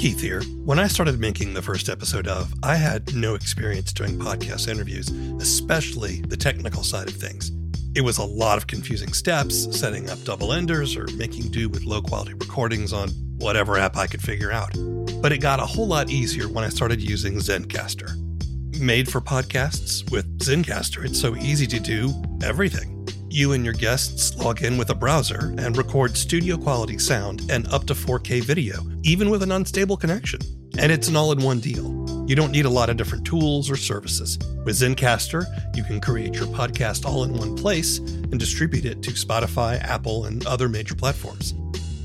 Keith here. When I started making the first episode of, I had no experience doing podcast interviews, especially the technical side of things. It was a lot of confusing steps, setting up double enders or making do with low quality recordings on whatever app I could figure out. But it got a whole lot easier when I started using Zencastr. Made for podcasts, with Zencastr, it's so easy to do everything. You and your guests log in with a browser and record studio quality sound and up to 4K video, even with an unstable connection. And it's an all in one deal. You don't need a lot of different tools or services. With Zencastr, you can create your podcast all in one place and distribute it to Spotify, Apple, and other major platforms.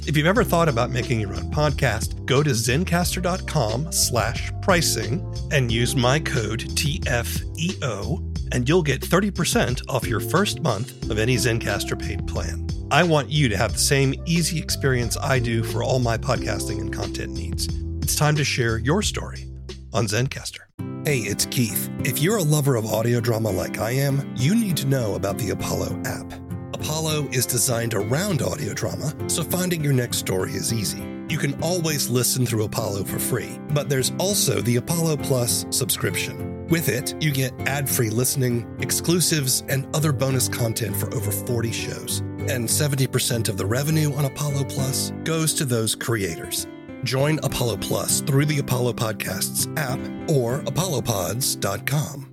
If you've ever thought about making your own podcast, go to zencastr.com slash pricing and use my code TFEO and you'll get 30% off your first month of any Zencastr paid plan. I want you to have the same easy experience I do for all my podcasting and content needs. It's time to share your story on Zencastr. Hey, it's Keith. If you're a lover of audio drama like I am, you need to know about the Apollo app. Apollo is designed around audio drama, so finding your next story is easy. You can always listen through Apollo for free, but there's also the Apollo Plus subscription. With it, you get ad free listening, exclusives, and other bonus content for over 40 shows. And 70% of the revenue on Apollo Plus goes to those creators. Join Apollo Plus through the Apollo Podcasts app or apollopods.com.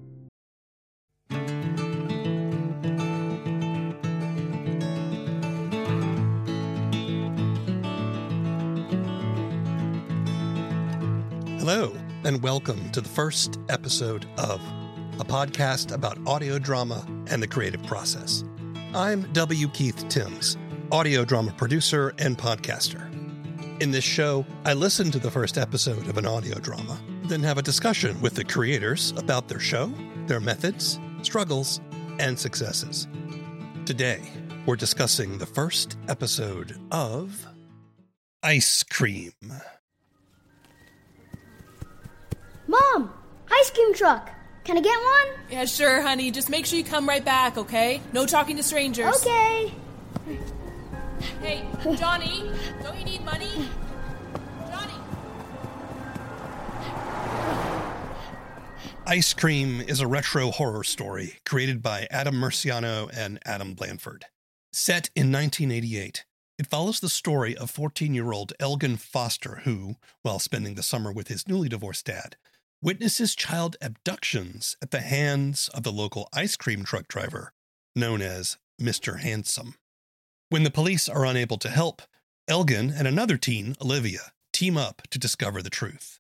Hello and welcome to the first episode of a podcast about audio drama and the creative process. I'm W. Keith Tims, audio drama producer and podcaster. In this show, I listen to the first episode of an audio drama, then have a discussion with the creators about their show, their methods, struggles, and successes. Today, we're discussing the first episode of Ice Cream. Mom, ice cream truck. Can I get one? Yeah, sure, honey. Just make sure you come right back, okay? No talking to strangers. Okay. Hey, Johnny, don't you need money? Johnny. Ice Cream is a retro horror story created by Adam Murciano and Adam Blanford. Set in 1988, it follows the story of 14 year old Elgin Foster, who, while spending the summer with his newly divorced dad, witnesses child abductions at the hands of the local ice cream truck driver known as Mr. Handsome. When the police are unable to help, Elgin and another teen, Olivia, team up to discover the truth.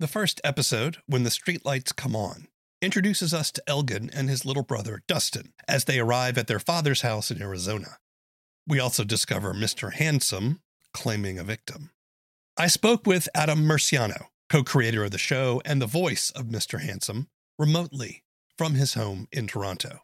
The first episode, When the Streetlights Come On, introduces us to Elgin and his little brother, Dustin, as they arrive at their father's house in Arizona. We also discover Mr. Handsome claiming a victim. I spoke with Adam Murciano, co creator of the show and the voice of Mr. Handsome, remotely from his home in Toronto.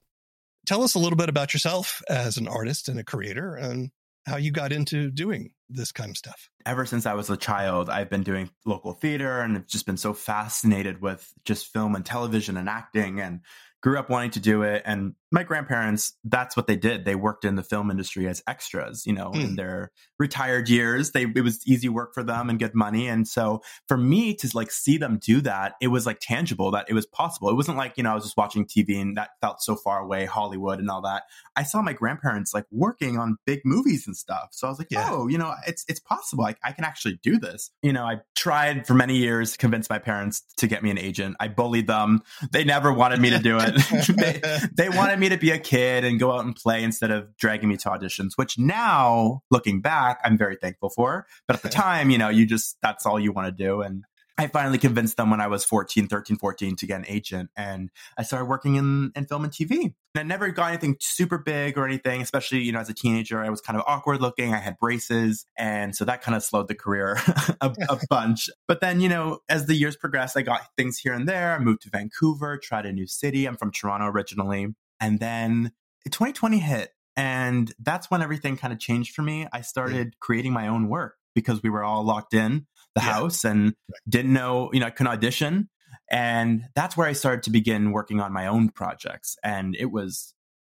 Tell us a little bit about yourself as an artist and a creator and how you got into doing this kind of stuff. Ever since I was a child, I've been doing local theater and have just been so fascinated with just film and television and acting and grew up wanting to do it. And my grandparents, that's what they did. They worked in the film industry as extras, you know, mm. in hmm. their retired years. They it was easy work for them and good money. And so for me to like see them do that, it was like tangible that it was possible. It wasn't like, you know, I was just watching TV and that felt so far away, Hollywood and all that. I saw my grandparents like working on big movies and stuff. So I was like, yeah. oh, you know, it's it's possible. Like I can actually do this. You know, I tried for many years to convince my parents to get me an agent. I bullied them. They never wanted me to do it. they, they wanted wanted me to be a kid and go out and play instead of dragging me to auditions, which now looking back, I'm very thankful for. But at the time, you know, you just, that's all you want to do. And I finally convinced them when I was 14, 13, 14 to get an agent. And I started working in, in film and TV. And I never got anything super big or anything, especially, you know, as a teenager, I was kind of awkward looking. I had braces. And so that kind of slowed the career a, a bunch. But then, you know, as the years progressed, I got things here and there. I moved to Vancouver, tried a new city. I'm from Toronto originally. And then 2020 hit. And that's when everything kind of changed for me. I mm. started creating my own work because we were all locked in the yeah. house and didn't know, you know, I couldn't audition. And that's where I started to begin working on my own projects. And it was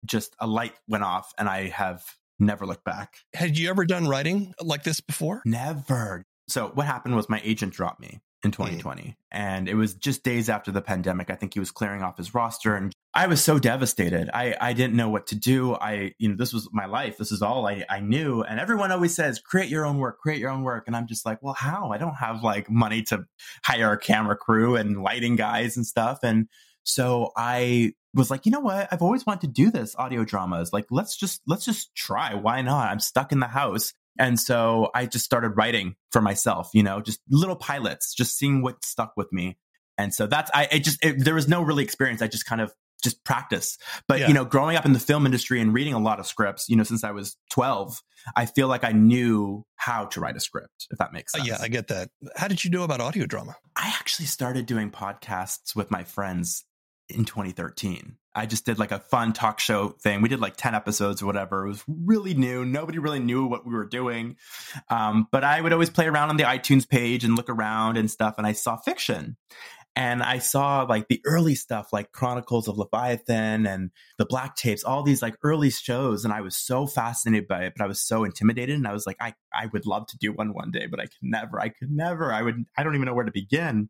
just a light went off and I have never looked back. Had you ever done writing like this before? Never. So what happened was my agent dropped me in 2020 mm. and it was just days after the pandemic. I think he was clearing off his roster and I was so devastated. I, I didn't know what to do. I, you know, this was my life. This is all I, I knew. And everyone always says, create your own work, create your own work. And I'm just like, well, how? I don't have like money to hire a camera crew and lighting guys and stuff. And so I was like, you know what? I've always wanted to do this audio dramas. Like, let's just, let's just try. Why not? I'm stuck in the house. And so I just started writing for myself, you know, just little pilots, just seeing what stuck with me. And so that's, I, it just, it, there was no really experience. I just kind of just practice. But, yeah. you know, growing up in the film industry and reading a lot of scripts, you know, since I was 12, I feel like I knew how to write a script, if that makes sense. Uh, yeah, I get that. How did you know about audio drama? I actually started doing podcasts with my friends in 2013. I just did like a fun talk show thing. We did like 10 episodes or whatever. It was really new. Nobody really knew what we were doing. Um, but I would always play around on the iTunes page and look around and stuff. And I saw fiction. And I saw like the early stuff like Chronicles of Leviathan and the Black Tapes, all these like early shows. And I was so fascinated by it, but I was so intimidated. And I was like, I, I would love to do one one day, but I could never, I could never, I would, I don't even know where to begin.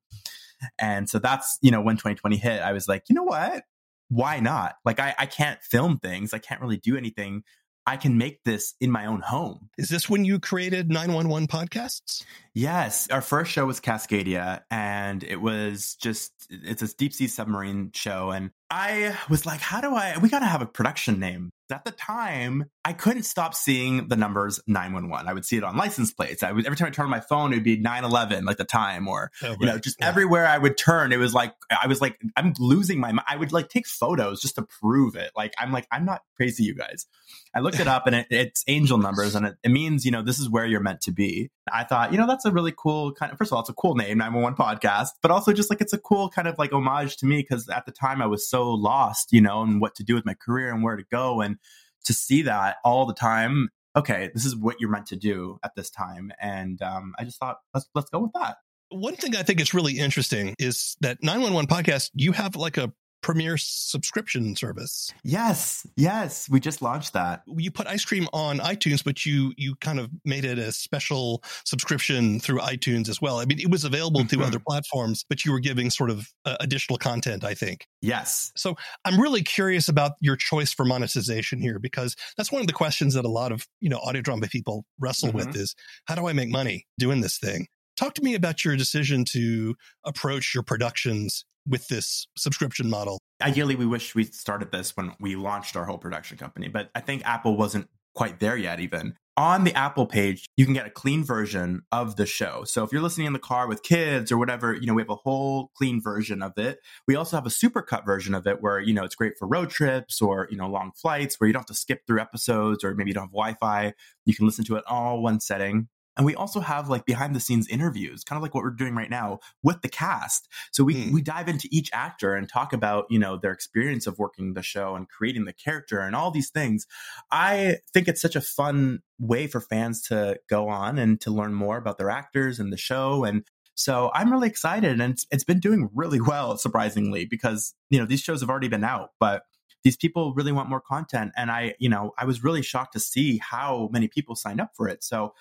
And so that's, you know, when 2020 hit, I was like, you know what? Why not? Like, I, I can't film things. I can't really do anything. I can make this in my own home. Is this when you created 911 podcasts? Yes. Our first show was Cascadia, and it was just, it's a deep sea submarine show. And I was like, how do I, we got to have a production name at the time, I couldn't stop seeing the numbers 911. I would see it on license plates. I would, every time I turned on my phone, it would be 911, like the time, or, oh, right. you know, just yeah. everywhere I would turn, it was like, I was like, I'm losing my mind. I would like take photos just to prove it. Like, I'm like, I'm not crazy, you guys. I looked it up and it, it's angel numbers and it, it means, you know, this is where you're meant to be. I thought, you know, that's a really cool kind of, first of all, it's a cool name, 911 podcast, but also just like it's a cool kind of like homage to me because at the time I was so lost, you know, and what to do with my career and where to go. And to see that all the time, okay, this is what you're meant to do at this time. And um, I just thought, let's, let's go with that. One thing I think is really interesting is that 911 podcast, you have like a premier subscription service. Yes, yes, we just launched that. You put ice cream on iTunes, but you you kind of made it a special subscription through iTunes as well. I mean, it was available mm-hmm. to other platforms, but you were giving sort of uh, additional content, I think. Yes. So I'm really curious about your choice for monetization here because that's one of the questions that a lot of you know audio drama people wrestle mm-hmm. with is how do I make money doing this thing? Talk to me about your decision to approach your productions with this subscription model? Ideally, we wish we started this when we launched our whole production company, but I think Apple wasn't quite there yet, even. On the Apple page, you can get a clean version of the show. So if you're listening in the car with kids or whatever, you know, we have a whole clean version of it. We also have a supercut version of it where, you know, it's great for road trips or, you know, long flights where you don't have to skip through episodes or maybe you don't have Wi Fi. You can listen to it all one setting. And we also have like behind the scenes interviews, kind of like what we're doing right now with the cast. So we, mm. we dive into each actor and talk about, you know, their experience of working the show and creating the character and all these things. I think it's such a fun way for fans to go on and to learn more about their actors and the show. And so I'm really excited and it's, it's been doing really well, surprisingly, because, you know, these shows have already been out, but these people really want more content. And I, you know, I was really shocked to see how many people signed up for it. So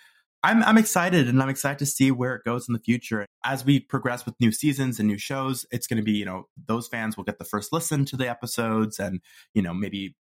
I'm I'm excited and I'm excited to see where it goes in the future. As we progress with new seasons and new shows, it's going to be, you know, those fans will get the first listen to the episodes and, you know, maybe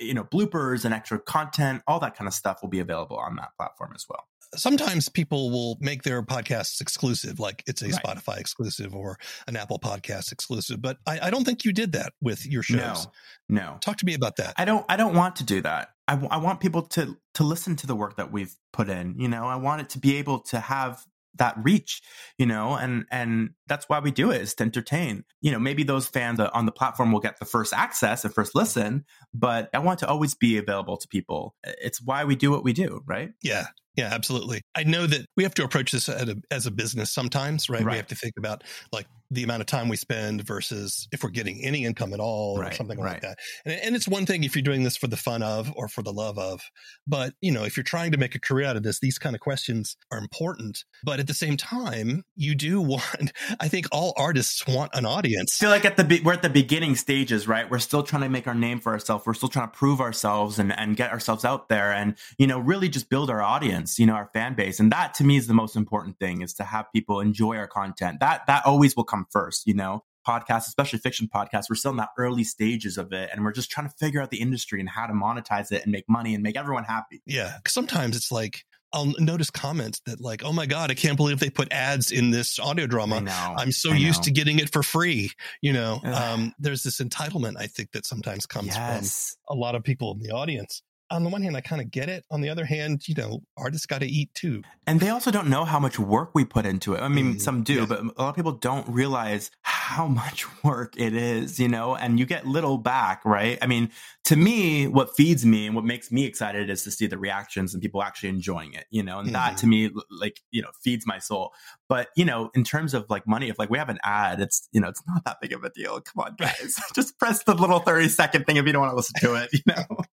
you know, bloopers and extra content, all that kind of stuff will be available on that platform as well sometimes people will make their podcasts exclusive, like it's a right. Spotify exclusive or an Apple podcast exclusive. But I, I, don't think you did that with your shows. No, no. Talk to me about that. I don't. I don't want to do that. I, w- I want people to to listen to the work that we've put in. You know, I want it to be able to have that reach you know and and that's why we do it is to entertain you know maybe those fans on the platform will get the first access and first listen but i want to always be available to people it's why we do what we do right yeah yeah, absolutely. I know that we have to approach this a, as a business sometimes, right? right? We have to think about like the amount of time we spend versus if we're getting any income at all right, or something right. like that. And, and, it's one thing if you're doing this for the fun of or for the love of, but you know, if you're trying to make a career out of this, these kind of questions are important. But at the same time, you do want, I think all artists want an audience. I feel like at the, we're at the beginning stages, right? We're still trying to make our name for ourselves. We're still trying to prove ourselves and, and get ourselves out there and, you know, really just build our audience audience, you know, our fan base. And that to me is the most important thing is to have people enjoy our content. That that always will come first, you know. Podcasts, especially fiction podcasts, we're still in the early stages of it and we're just trying to figure out the industry and how to monetize it and make money and make everyone happy. Yeah. Cause sometimes it's like I'll notice comments that like, "Oh my god, I can't believe they put ads in this audio drama. I'm so used to getting it for free." You know, um, there's this entitlement I think that sometimes comes yes. from a lot of people in the audience on the one hand, I kind of get it. On the other hand, you know, artists got to eat too. And they also don't know how much work we put into it. I mean, mm, some do, yeah. but a lot of people don't realize how much work it is, you know, and you get little back, right? I mean, to me, what feeds me and what makes me excited is to see the reactions and people actually enjoying it, you know, and mm-hmm. that to me, like, you know, feeds my soul. But, you know, in terms of like money, if like we have an ad, it's, you know, it's not that big of a deal. Come on, guys. Just press the little 30 second thing if you don't want to listen to it, you know?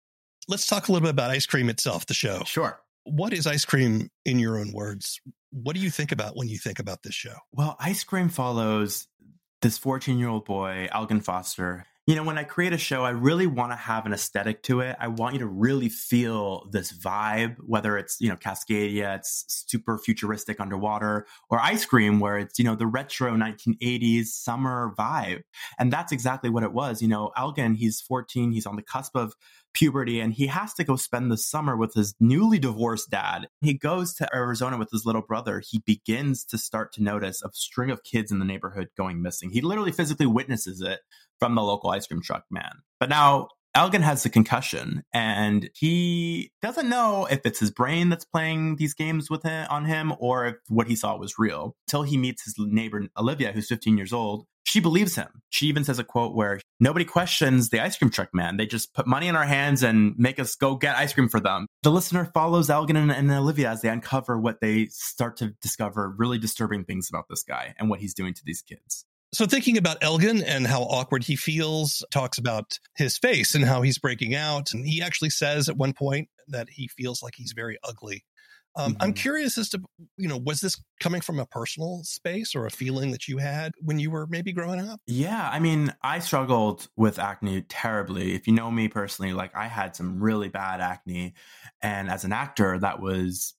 Let's talk a little bit about ice cream itself, the show. Sure. What is ice cream in your own words? What do you think about when you think about this show? Well, ice cream follows this 14 year old boy, Elgin Foster, you know, when I create a show, I really want to have an aesthetic to it. I want you to really feel this vibe, whether it's, you know, Cascadia, it's super futuristic underwater, or ice cream, where it's, you know, the retro 1980s summer vibe. And that's exactly what it was. You know, Elgin, he's 14, he's on the cusp of puberty, and he has to go spend the summer with his newly divorced dad. He goes to Arizona with his little brother. He begins to start to notice a string of kids in the neighborhood going missing. He literally physically witnesses it from the local ice cream truck man. But now Elgin has the concussion and he doesn't know if it's his brain that's playing these games with him on him or if what he saw was real. Until he meets his neighbor Olivia, who's 15 years old. She believes him. She even says a quote where nobody questions the ice cream truck man. They just put money in our hands and make us go get ice cream for them. The listener follows Elgin and, and Olivia as they uncover what they start to discover really disturbing things about this guy and what he's doing to these kids. So thinking about Elgin and how awkward he feels, talks about his face and how he's breaking out. And he actually says at one point that he feels like he's very ugly. Um, mm-hmm. I'm curious as to, you know, was this coming from a personal space or a feeling that you had when you were maybe growing up? Yeah. I mean, I struggled with acne terribly. If you know me personally, like I had some really bad acne. And as an actor, that was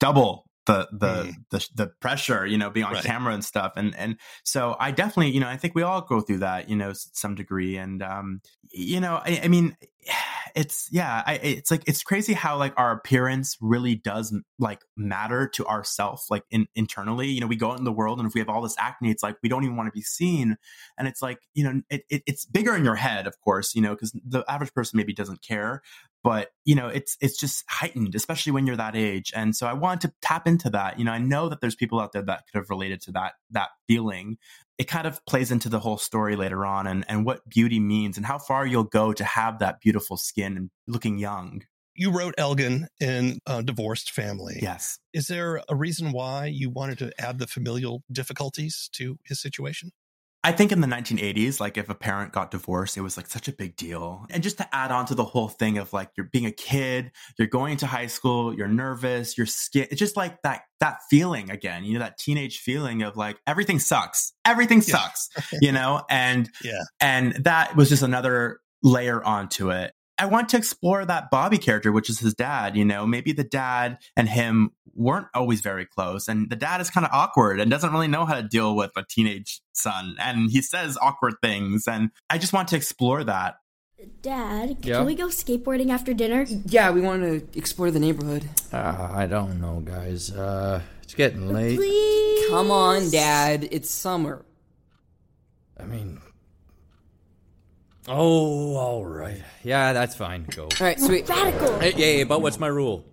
double the the, mm. the the pressure you know being on right. camera and stuff and and so i definitely you know i think we all go through that you know some degree and um you know i, I mean it's yeah I, it's like it's crazy how like our appearance really does like matter to ourself like in, internally. You know we go out in the world and if we have all this acne it's like we don't even want to be seen. And it's like you know it, it it's bigger in your head of course you know because the average person maybe doesn't care but you know it's it's just heightened especially when you're that age. And so i want to tap into that. You know i know that there's people out there that could have related to that that feeling it kind of plays into the whole story later on and and what beauty means and how far you'll go to have that beautiful skin and looking young you wrote Elgin in a divorced family. Yes. Is there a reason why you wanted to add the familial difficulties to his situation? I think in the 1980s, like if a parent got divorced, it was like such a big deal. And just to add on to the whole thing of like you're being a kid, you're going to high school, you're nervous, you're scared. It's just like that that feeling again, you know, that teenage feeling of like everything sucks. Everything sucks, you know? And yeah. And that was just another layer onto it. I want to explore that Bobby character, which is his dad. You know, maybe the dad and him weren't always very close, and the dad is kind of awkward and doesn't really know how to deal with a teenage son, and he says awkward things. And I just want to explore that. Dad, yeah? can we go skateboarding after dinner? Yeah, we want to explore the neighborhood. Uh, I don't know, guys. Uh, it's getting late. Please. Come on, Dad. It's summer. I mean, Oh, all right. Yeah, that's fine. Go. All right, sweet. Radical. Hey, yeah, yeah, but what's my rule?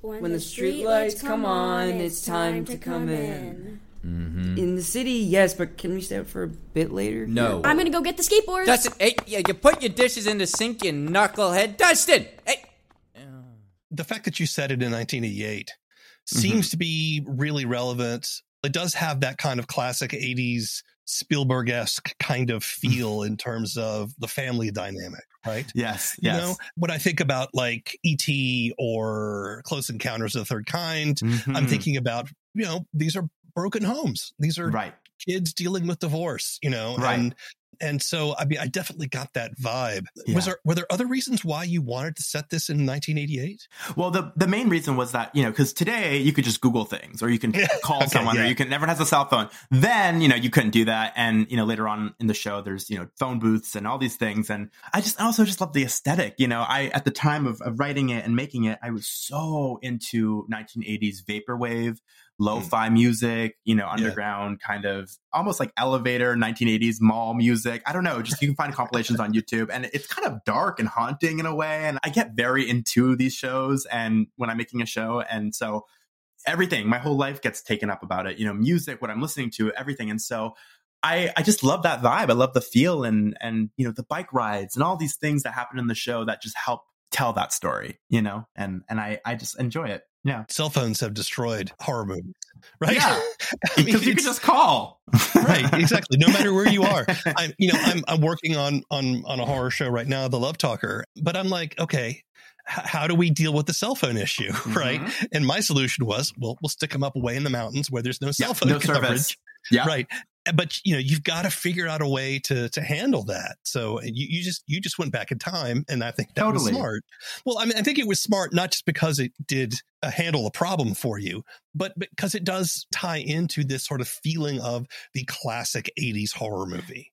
When, when the street lights come on, it's time to come in. Mm-hmm. In the city, yes, but can we stay out for a bit later? No. I'm gonna go get the skateboard. Dustin, hey, yeah, you put your dishes in the sink, you knucklehead. Dustin, hey. The fact that you said it in 1988 mm-hmm. seems to be really relevant. It does have that kind of classic 80s Spielberg esque kind of feel in terms of the family dynamic, right? Yes. yes. You know, when I think about like E.T. or Close Encounters of the Third Kind, mm-hmm. I'm thinking about, you know, these are broken homes. These are right. kids dealing with divorce, you know, right. and and so I mean, I definitely got that vibe. Yeah. Was there were there other reasons why you wanted to set this in 1988? Well, the the main reason was that you know because today you could just Google things or you can call Okay, someone or you can everyone has a cell phone. Then you know you couldn't do that, and you know later on in the show there's you know phone booths and all these things, and I just I also just love the aesthetic. You know, I at the time of, of writing it and making it, I was so into 1980s vaporwave. Lo-fi mm. music, you know, underground kind of almost like elevator 1980s mall music. I don't know, just you can find compilations on YouTube and it's kind of dark and haunting in a way. And I get very into these shows and when I'm making a show. And so everything, my whole life gets taken up about it, you know, music, what I'm listening to, everything. And so I, I just love that vibe. I love the feel and, and, you know, the bike rides and all these things that happen in the show that just help tell that story, you know, and, and I, I just enjoy it. Yeah. Cell phones have destroyed horror movies, right? Yeah. I mean, Because you can just call. right exactly no matter where you are i'm you know i'm i'm working on on on a horror show right now the love talker but i'm like okay how do we deal with the cell phone issue right Mhm. and my solution was well we'll stick them up away in the mountains where there's no cell Yeah, phone no coverage service. Yeah. right but you know you've got to figure out a way to to handle that. So you, you just you just went back in time and i think that Totally. was smart. Well i mean i think it was smart not just because it did uh, handle a problem for you but because it does tie into this sort of feeling of the classic 80s horror movie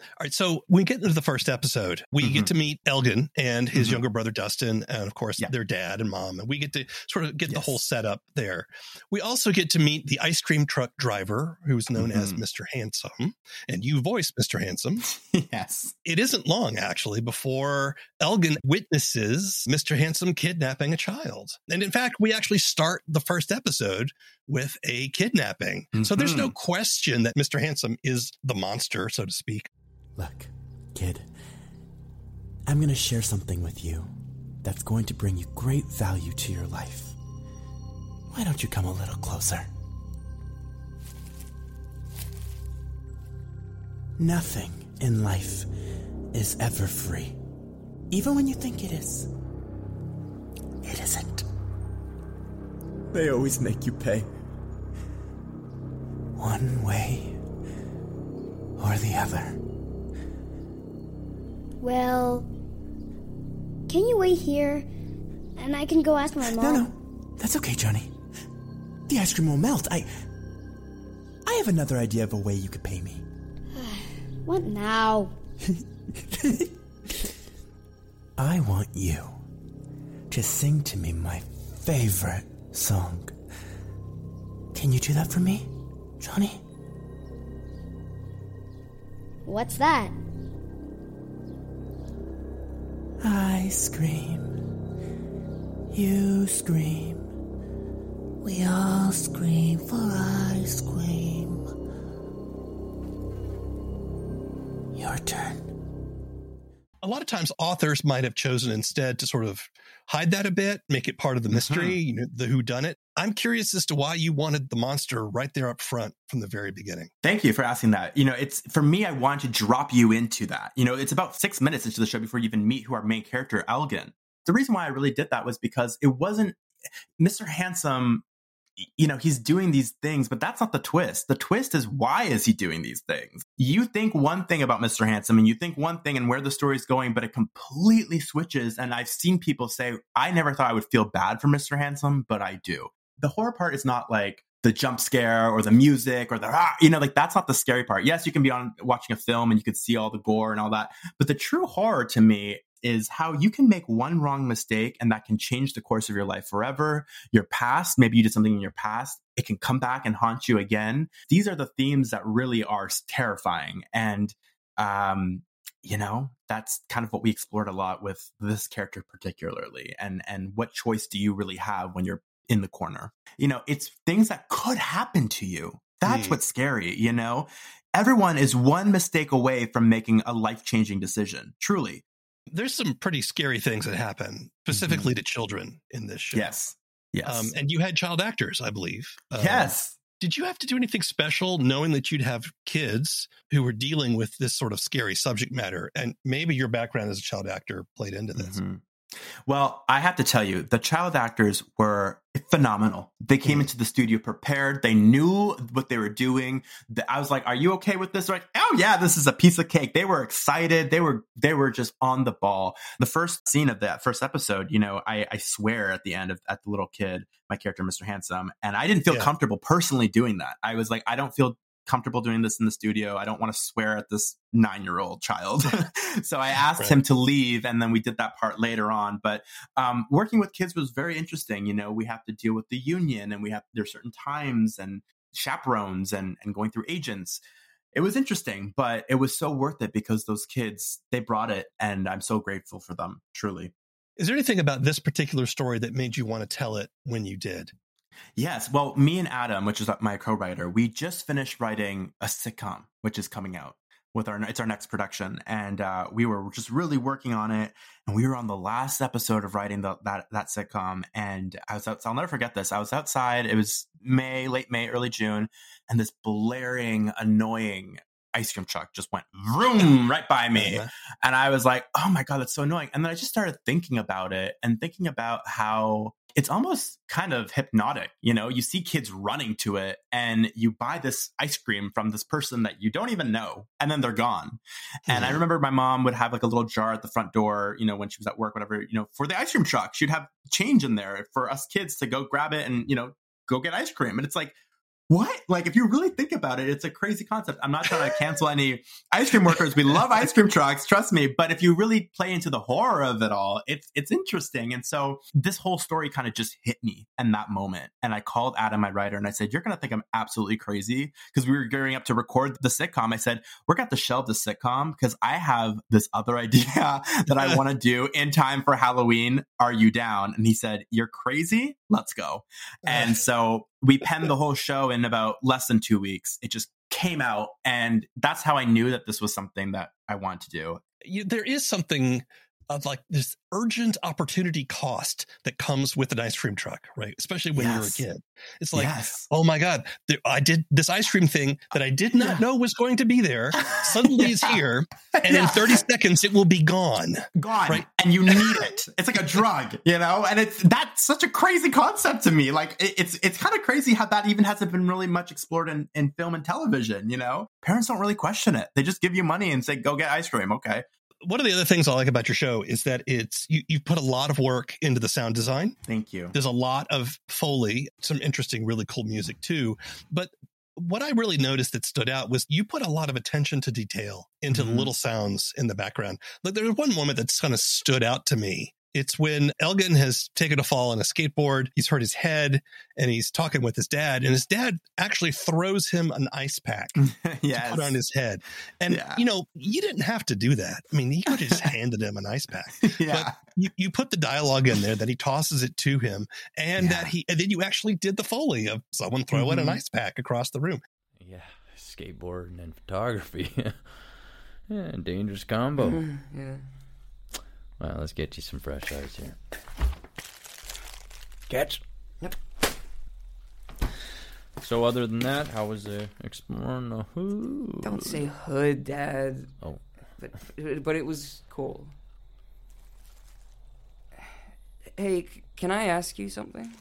all right, so we get into the first episode. We get to meet Elgin and his Mhm. younger brother Dustin, and of course Yeah. their dad and mom, and we get to sort of get the Yes. whole setup there. We also get to meet the ice cream truck driver, who's known as Mhm. Mr. Handsome, and you voice Mr. Handsome. yes. It isn't long actually before Elgin witnesses Mr. Handsome kidnapping a child, and in fact, we actually start the first episode with a kidnapping. So there's no question that Mr. Handsome is the monster, so to speak. Look, kid, I'm going to share something with you that's going to bring you great value to your life. Why don't you come a little closer? Nothing in life is ever free, even when you think it is. It isn't. They always make you pay. One way or the other. Well, can you wait here? And I can go ask my mom. No, no. That's okay, Johnny. The ice cream will melt. I. I have another idea of a way you could pay me. What now? I want you to sing to me my favorite song. Can you do that for me, Johnny? What's that? I scream. You scream. We all scream for ice cream. Your turn. a lot of times authors might have chosen instead to sort of hide that a bit, make it part of the mystery, mm-hmm. you know, the who done it. I'm curious as to why you wanted the monster right there up front from the very beginning. Thank you for asking that. You know, it's for me, I want to drop you into that. You know, it's about six minutes into the show before you even meet who our main character, Elgin. The reason why I really did that was because it wasn't Mr. Handsome, you know, he's doing these things, but that's not the twist. The twist is why is he doing these things? You think one thing about Mr. Handsome and you think one thing and where the story's going, but it completely switches. And I've seen people say, I never thought I would feel bad for Mr. Handsome, but I do. The horror part is not like the jump scare or the music or the ah, you know like that's not the scary part. Yes you can be on watching a film and you can see all the gore and all that but the true horror to me is how you can make one wrong mistake and that can change the course of your life forever your past maybe you did something in your past it can come back and haunt you again. These are the themes that really are terrifying and um you know that's kind of what we explored a lot with this character particularly and and what choice do you really have when you're in the corner you know it's things that could happen to you that's Mm. what's scary you know everyone is one mistake away from making a life-changing decision truly There's some pretty scary things that happen specifically to children in this show. yes yes Um, and you had child actors, I believe. Um, yes Did you have to do anything special knowing that you'd have kids who were dealing with this sort of scary subject matter? And maybe your background as a child actor played into this. Mhm. Well, I have to tell you, the child actors were phenomenal. They came mm. into the studio prepared. They knew what they were doing. I was like, "Are you okay with this?" They're like, "Oh yeah, this is a piece of cake." They were excited. They were they were just on the ball. The first scene of that first episode, you know, I, I swear at the end of at the little kid, my character, Mr. Handsome, and I didn't feel yeah. comfortable personally doing that. I was like, I don't feel comfortable doing this in the studio. I don't want to swear at this nine year old child. so I asked right. him to leave, and then we did that part later on. But um, working with kids was very interesting. You know, we have to deal with the union, and we have there's certain times and chaperones and and going through agents. It was interesting, but it was so worth it because those kids they brought it, and I'm so grateful for them. Truly. Is there anything about this particular story that made you want to tell it when you did? Yes. Well, me and Adam, which is my co-writer, we just finished writing a sitcom, which is coming out with our it's our next production, and uh, we were just really working on it. And we were on the last episode of writing the, that that sitcom, and I was out. I'll never forget this. I was outside. It was May, late May, early June, and this blaring, annoying ice cream truck just went vroom right by me. Uh-huh. And I was like, oh my God, that's so annoying. And then I just started thinking about it and thinking about how it's almost kind of hypnotic. You know, you see kids running to it and you buy this ice cream from this person that you don't even know and then they're gone. Mm-hmm. And I remember my mom would have like a little jar at the front door, you know, when she was at work, whatever, you know, for the ice cream truck, she'd have change in there for us kids to go grab it and, you know, go get ice cream. And it's like, what? Like, if you really think about it, it's a crazy concept. I'm not trying to cancel any ice cream workers. We love ice cream trucks, trust me. But if you really play into the horror of it all, it's it's interesting. And so this whole story kind of just hit me in that moment. And I called Adam, my writer, and I said, "You're going to think I'm absolutely crazy because we were gearing up to record the sitcom." I said, "We're going to shelve the sitcom because I have this other idea that I want to do in time for Halloween. Are you down?" And he said, "You're crazy. Let's go." And so we penned the whole show in about less than two weeks. It just came out, and that's how I knew that this was something that I wanted to do. You, there is something of like this urgent opportunity cost that comes with an ice cream truck, right? Especially when yes. you're a kid. It's like, yes. oh my God, I did this ice cream thing that I did not yeah. know was going to be there. Suddenly yeah. is here. And yeah. in 30 seconds, it will be gone. Gone. Right. And you need it. It's like a drug, you know? And it's that's such a crazy concept to me. Like it, it's it's kind of crazy how that even hasn't been really much explored in, in film and television, you know? Parents don't really question it. They just give you money and say, go get ice cream. Okay one of the other things I like about your show is that it's you, you put a lot of work into the sound design. Thank you. There's a lot of foley, some interesting, really cool music too. But what I really noticed that stood out was you put a lot of attention to detail into mm-hmm. the little sounds in the background. Like there was one moment that's kind of stood out to me it's when Elgin has taken a fall on a skateboard. He's hurt his head and he's talking with his dad. And his dad actually throws him an ice pack yes. to put on his head. And, yeah. you know, you didn't have to do that. I mean, he could have just handed him an ice pack. yeah. But you, you put the dialogue in there that he tosses it to him and yeah. that he, and then you actually did the Foley of someone throwing mm-hmm. an ice pack across the room. Yeah. Skateboarding and photography. yeah. Dangerous combo. Mm, yeah. Well, let's get you some fresh ice here. Catch. Yep. So, other than that, how was the exploring the hood? Don't say hood, Dad. Oh. But, but it was cool. Hey, can I ask you something?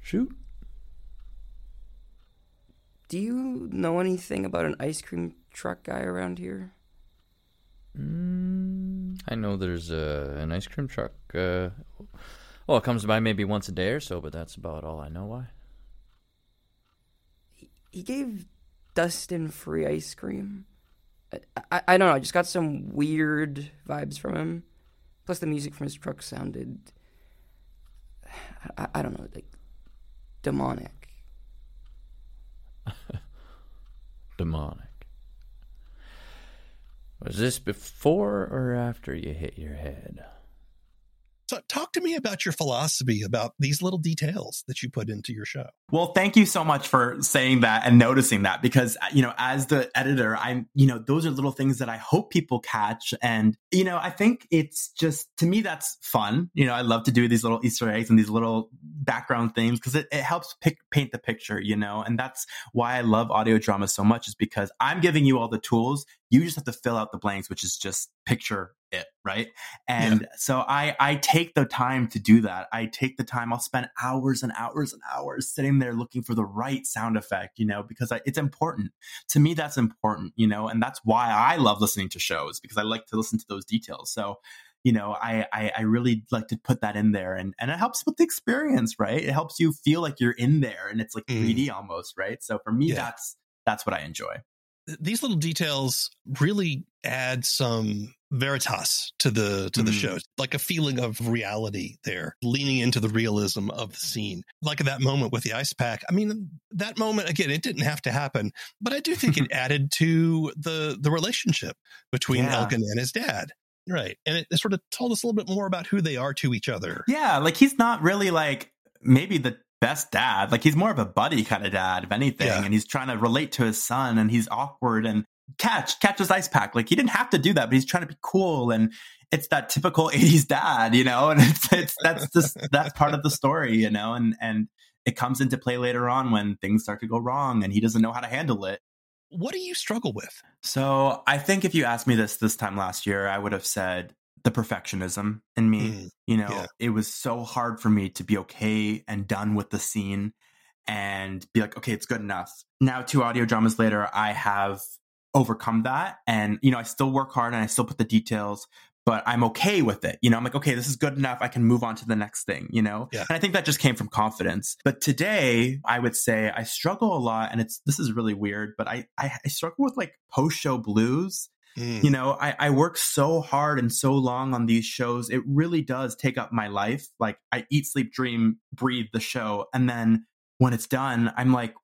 Shoot. Do you know anything about an ice cream truck guy around here? Mm, I know there's uh, an ice cream truck. Uh, well, it comes by maybe once a day or so, but that's about all I know. Why? He, he gave Dustin free ice cream. I, I, I don't know. I just got some weird vibes from him. Plus, the music from his truck sounded. I, I don't know, like demonic. demonic. Was this before or after you hit your head? So, talk to me about your philosophy about these little details that you put into your show. Well, thank you so much for saying that and noticing that because, uh, you know, as the editor, I'm, you know, those are little things that I hope people catch. And, you know, I think it's just, to me, that's fun. You know, I love to do these little Easter eggs and these little background things because it, it helps pick, paint the picture, you know, and that's why I love audio drama so much is because I'm giving you all the tools. You just have to fill out the blanks, which is just picture it, right? And yeah. so I I take the time to do that. I take the time. I'll spend hours and hours and hours sitting there looking for the right sound effect, you know, because I, it's important to me. That's important, you know, and that's why I love listening to shows because I like to listen to those details. So you know, I, I, I really like to put that in there, and and it helps with the experience, right? It helps you feel like you're in there, and it's like mm. 3D almost, right? So for me, yeah. that's that's what I enjoy. These little details really add some veritas to the to the mm. show like a feeling of reality there leaning into the realism of the scene like that moment with the ice pack i mean that moment again it didn't have to happen but i do think it added to the the relationship between yeah. elgin and his dad Right. And it, it sort of told us a little bit more about who they are to each other. Yeah. Like he's not really like maybe the best dad. Like he's more of a buddy kind of dad, if anything. Yeah. And he's trying to relate to his son and he's awkward and catch, catch his ice pack. Like he didn't have to do that, but he's trying to be cool. And it's that typical 80s dad, you know, and it's, it's that's just, that's part of the story, you know, and, and, it comes into play later on when things start to go wrong and he doesn't know how to handle it what do you struggle with? So I think if you asked me this this time last year, I would have said the perfectionism in me. Mm, you know, yeah. it was so hard for me to be okay and done with the scene and be like, okay, it's good enough. Now, two audio dramas later, I have overcome that. And, you know, I still work hard and I still put the details, but I'm okay with it. You know, I'm like, okay, this is good enough. I can move on to the next thing, you know? Yeah. And I think that just came from confidence. But today I would say I struggle a lot and it's, this is really weird, but I, I, I struggle with like post show blues. Mm. You know, I, I work so hard and so long on these shows. It really does take up my life. Like I eat, sleep, dream, breathe the show. And then when it's done, I'm like,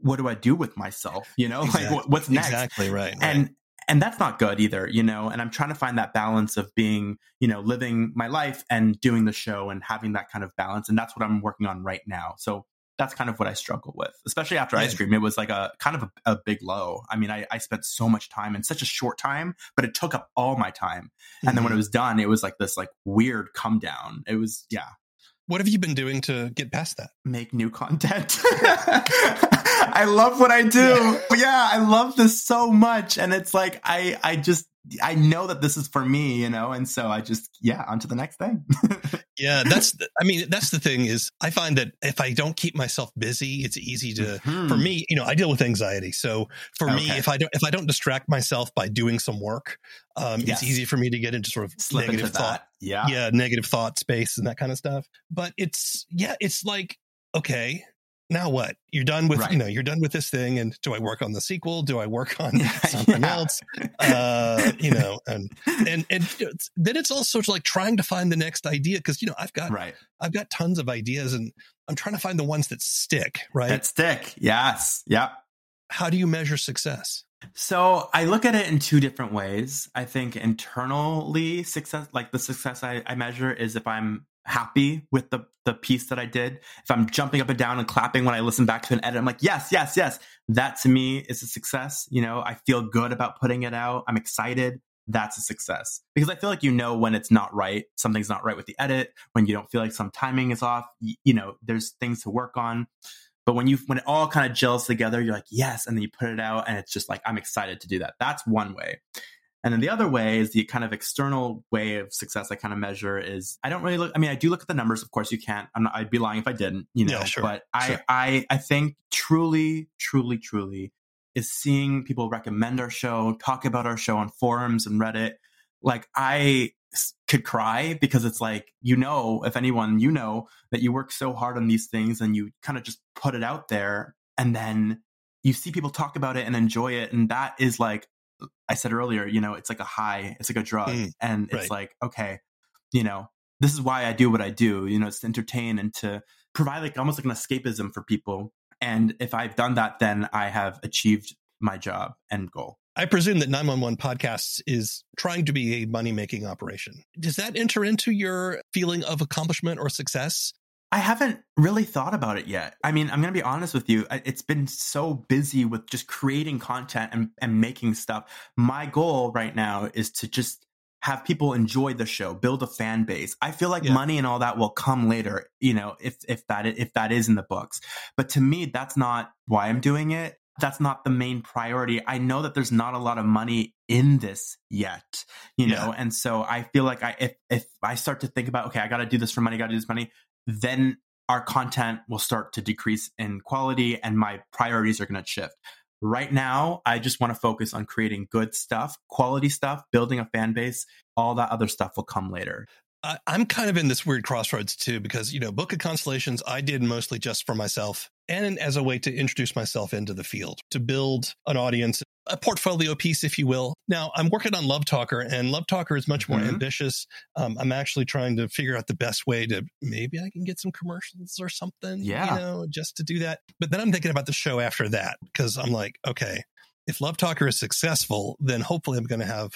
what do I do with myself? You know, exactly. like what's next? Exactly right. And and that's not good either you know and i'm trying to find that balance of being you know living my life and doing the show and having that kind of balance and that's what i'm working on right now so that's kind of what i struggle with especially after yeah. ice cream it was like a kind of a, a big low i mean I, I, spent so much time in such a short time but it took up all my time and mm-hmm. then when it mm-hmm. was done it was like this like weird come down it was yeah what have you been doing to get past that? Make new content. I love what I do. Yeah. yeah, I love this so much. And it's like I I just I know that this is for me, you know, and so I just yeah, on to the next thing. yeah, that's the, I mean, that's the thing is I find that if I don't keep myself busy, it's easy to mm-hmm. for me, you know, I deal with anxiety. So for okay. me, if I don't if I don't distract myself by doing some work, um, yes. it's easy for me to get into sort of Slip negative thought. Yeah. Yeah, negative thought space and that kind of stuff. But it's yeah, it's like okay, now what? You're done with, right. you know, you're done with this thing. And do I work on the sequel? Do I work on something yeah. else? Uh, you know, and, and, and it's, then it's also like trying to find the next idea. Cause, you know, I've got, right. I've got tons of ideas and I'm trying to find the ones that stick, right? That stick. Yes. Yep. How do you measure success? So I look at it in two different ways. I think internally success, like the success I, I measure is if I'm happy with the the piece that I did, if I'm jumping up and down and clapping when I listen back to an edit, I'm like, yes, yes, yes. That to me is a success. You know, I feel good about putting it out. I'm excited. That's a success because I feel like you know when it's not right, something's not right with the edit, when you don't feel like some timing is off, you, you know, there's things to work on. But when you when it all kind of gels together, you're like, yes, and then you put it out and it's just like, I'm excited to do that. That's one way. And then the other way is the kind of external way of success I kind of measure is I don't really look. I mean, I do look at the numbers. Of course, you can't. I'm not, I'd be lying if I didn't. You know. Yeah, sure, but sure. I, I, I think truly, truly, truly is seeing people recommend our show, talk about our show on forums and Reddit. Like I could cry because it's like you know, if anyone you know that you work so hard on these things and you kind of just put it out there, and then you see people talk about it and enjoy it, and that is like I said earlier, you know, it's like a high, it's like a drug. Mm, and it's right. like, okay, you know, this is why I do what I do. You know, it's to entertain and to provide like almost like an escapism for people. And if I've done that, then I have achieved my job and goal. I presume that 911 podcasts is trying to be a money making operation. Does that enter into your feeling of accomplishment or success? I haven't really thought about it yet. I mean, I'm going to be honest with you. It's been so busy with just creating content and, and making stuff. My goal right now is to just have people enjoy the show, build a fan base. I feel like yeah. money and all that will come later, you know, if if that if that is in the books. But to me, that's not why I'm doing it. that's not the main priority. I know that there's not a lot of money in this yet, you know, and so I feel like I if if I start to think about okay, I got to do this for money, got to do this money, then our content will start to decrease in quality and my priorities are going to shift. Right now, I just want to focus on creating good stuff, quality stuff, building a fan base. All that other stuff will come later. I'm kind of in this weird crossroads too, because, you know, Book of Constellations, I did mostly just for myself and as a way to introduce myself into the field, to build an audience, a portfolio piece, if you will. Now, I'm working on Love Talker, and Love Talker is much more Mhm. ambitious. Um, I'm actually trying to figure out the best way to maybe I can get some commercials or something, Yeah. you know, just to do that. But then I'm thinking about the show after that because I'm like, okay, if Love Talker is successful, then hopefully I'm going to have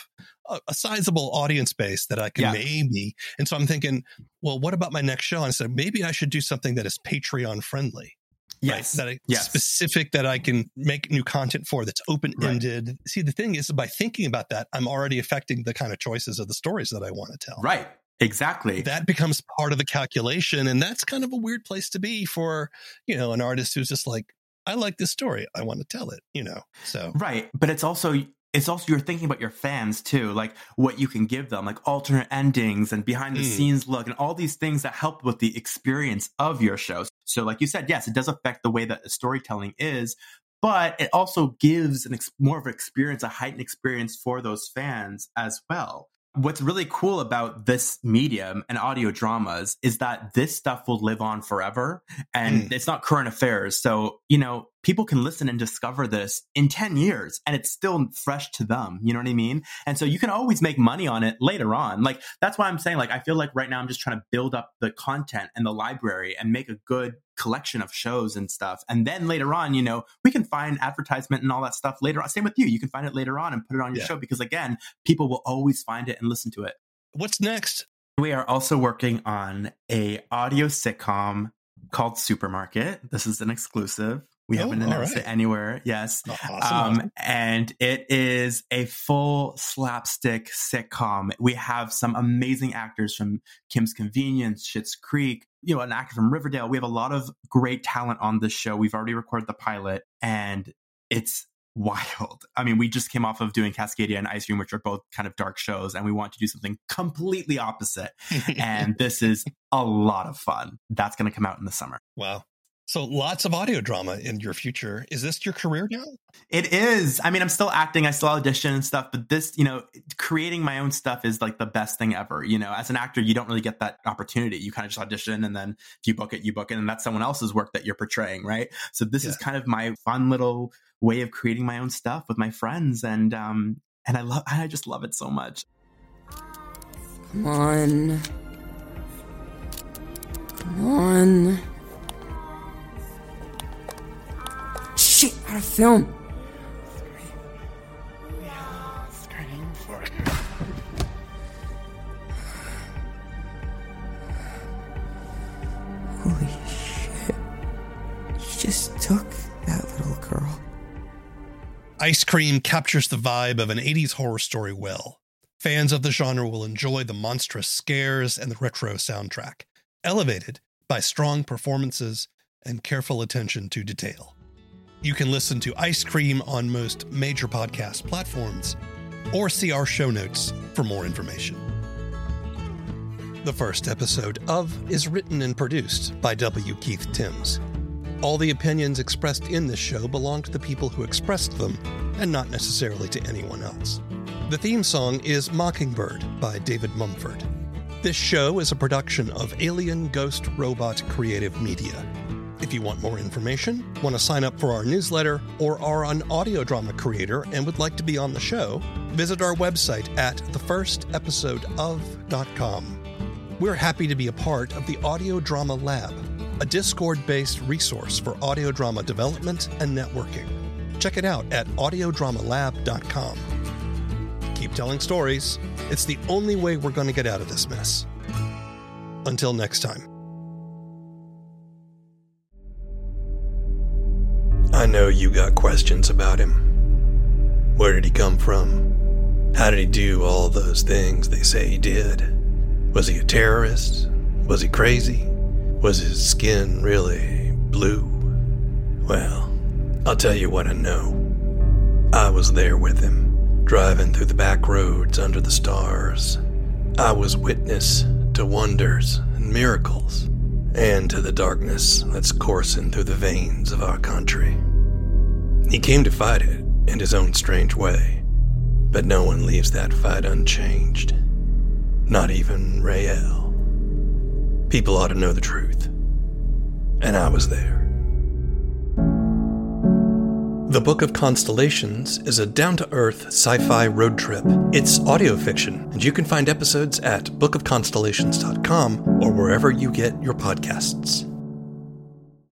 a, a sizable audience base that I can Yeah. maybe. And so I'm thinking, well, what about my next show? And I said, maybe I should do something that is Patreon friendly. Right? Yes. That I, Yes. specific that I can make new content for that's open ended. See, the thing is, by thinking about that, I'm already affecting the kind of choices of the stories that I want to tell. Right. Exactly. That becomes part of the calculation. And that's kind of a weird place to be for, you know, an artist who's just like, I like this story. I want to tell it, you know? So, Right. But it's also it's also you're thinking about your fans too, like what you can give them, like alternate endings and behind the Mm. scenes look and all these things that help with the experience of your shows. So like you said, yes, it does affect the way that the storytelling is, but it also gives an ex- more of an experience, a heightened experience for those fans as well. What's really cool about this medium and audio dramas is that this stuff will live on forever and hmm. it's not current affairs. So, you know, people can listen and discover this in 10 years and it's still fresh to them. You know what I mean? And so you can always make money on it later on. Like, that's why I'm saying, like, I feel like right now I'm just trying to build up the content and the library and make a good collection of shows and stuff. And then later on, you know, we can find advertisement and all that stuff later on. Same with you. You can find it later on and put it on your Yeah. show because, again, people will always find it and listen to it. what's next? We are also working on a audio sitcom called Supermarket. This is an exclusive. We Oh, haven't announced right. it anywhere. Yes. Awesome. Um, and it is a full slapstick sitcom. We have some amazing actors from Kim's Convenience, Schitt's Creek, you know, an actor from Riverdale. We have a lot of great talent on this show. We've already recorded the pilot and it's wild. I mean, we just came off of doing Cascadia and Ice Cream, which are both kind of dark shows, and we want to do something completely opposite. And this is a lot of fun. That's going to come out in the summer. wow. So lots of audio drama in your future. Is this your career now? It is. I mean, I'm still acting. I still audition and stuff, but this, you know, creating my own stuff is like the best thing ever. You know, as an actor, you don't really get that opportunity. You kind of just audition and then if you book it, you book it, and that's someone else's work that you're portraying, right? So this is kind of my fun little way of creating my own stuff with my friends, and um, and I love, I just love it so much. Come on. Come on. Shit, out of film. Holy shit. You just took that little girl. Ice Cream captures the vibe of an 80s horror story well. Fans of the genre will enjoy the monstrous scares and the retro soundtrack, elevated by strong performances and careful attention to detail. You can listen to Ice Cream on most major podcast platforms or see our show notes for more information. The first episode of is written and produced by W. Keith Tims. All the opinions expressed in this show belong to the people who expressed them and not necessarily to anyone else. The theme song is Mockingbird by David Mumford. This show is a production of Alien Ghost Robot Creative Media. If you want more information, want to sign up for our newsletter, or are an audio drama creator and would like to be on the show, visit our website at thefirstepisodeof.com. We're happy to be a part of the Audio Drama Lab, a Discord based resource for audio drama development and networking. Check it out at audiodramalab.com. Keep telling stories. It's the only way we're going to get out of this mess. Until next time. Know you got questions about him. Where did he come from? How did he do all those things they say he did? Was he a terrorist? Was he crazy? Was his skin really blue? Well, I'll tell you what I know. I was there with him, driving through the back roads under the stars. I was witness to wonders and miracles, and to the darkness that's coursing through the veins of our country. He came to fight it in his own strange way, but no one leaves that fight unchanged. Not even Rael. People ought to know the truth. And I was there. The Book of Constellations is a down to earth sci fi road trip. It's audio fiction, and you can find episodes at bookofconstellations.com or wherever you get your podcasts.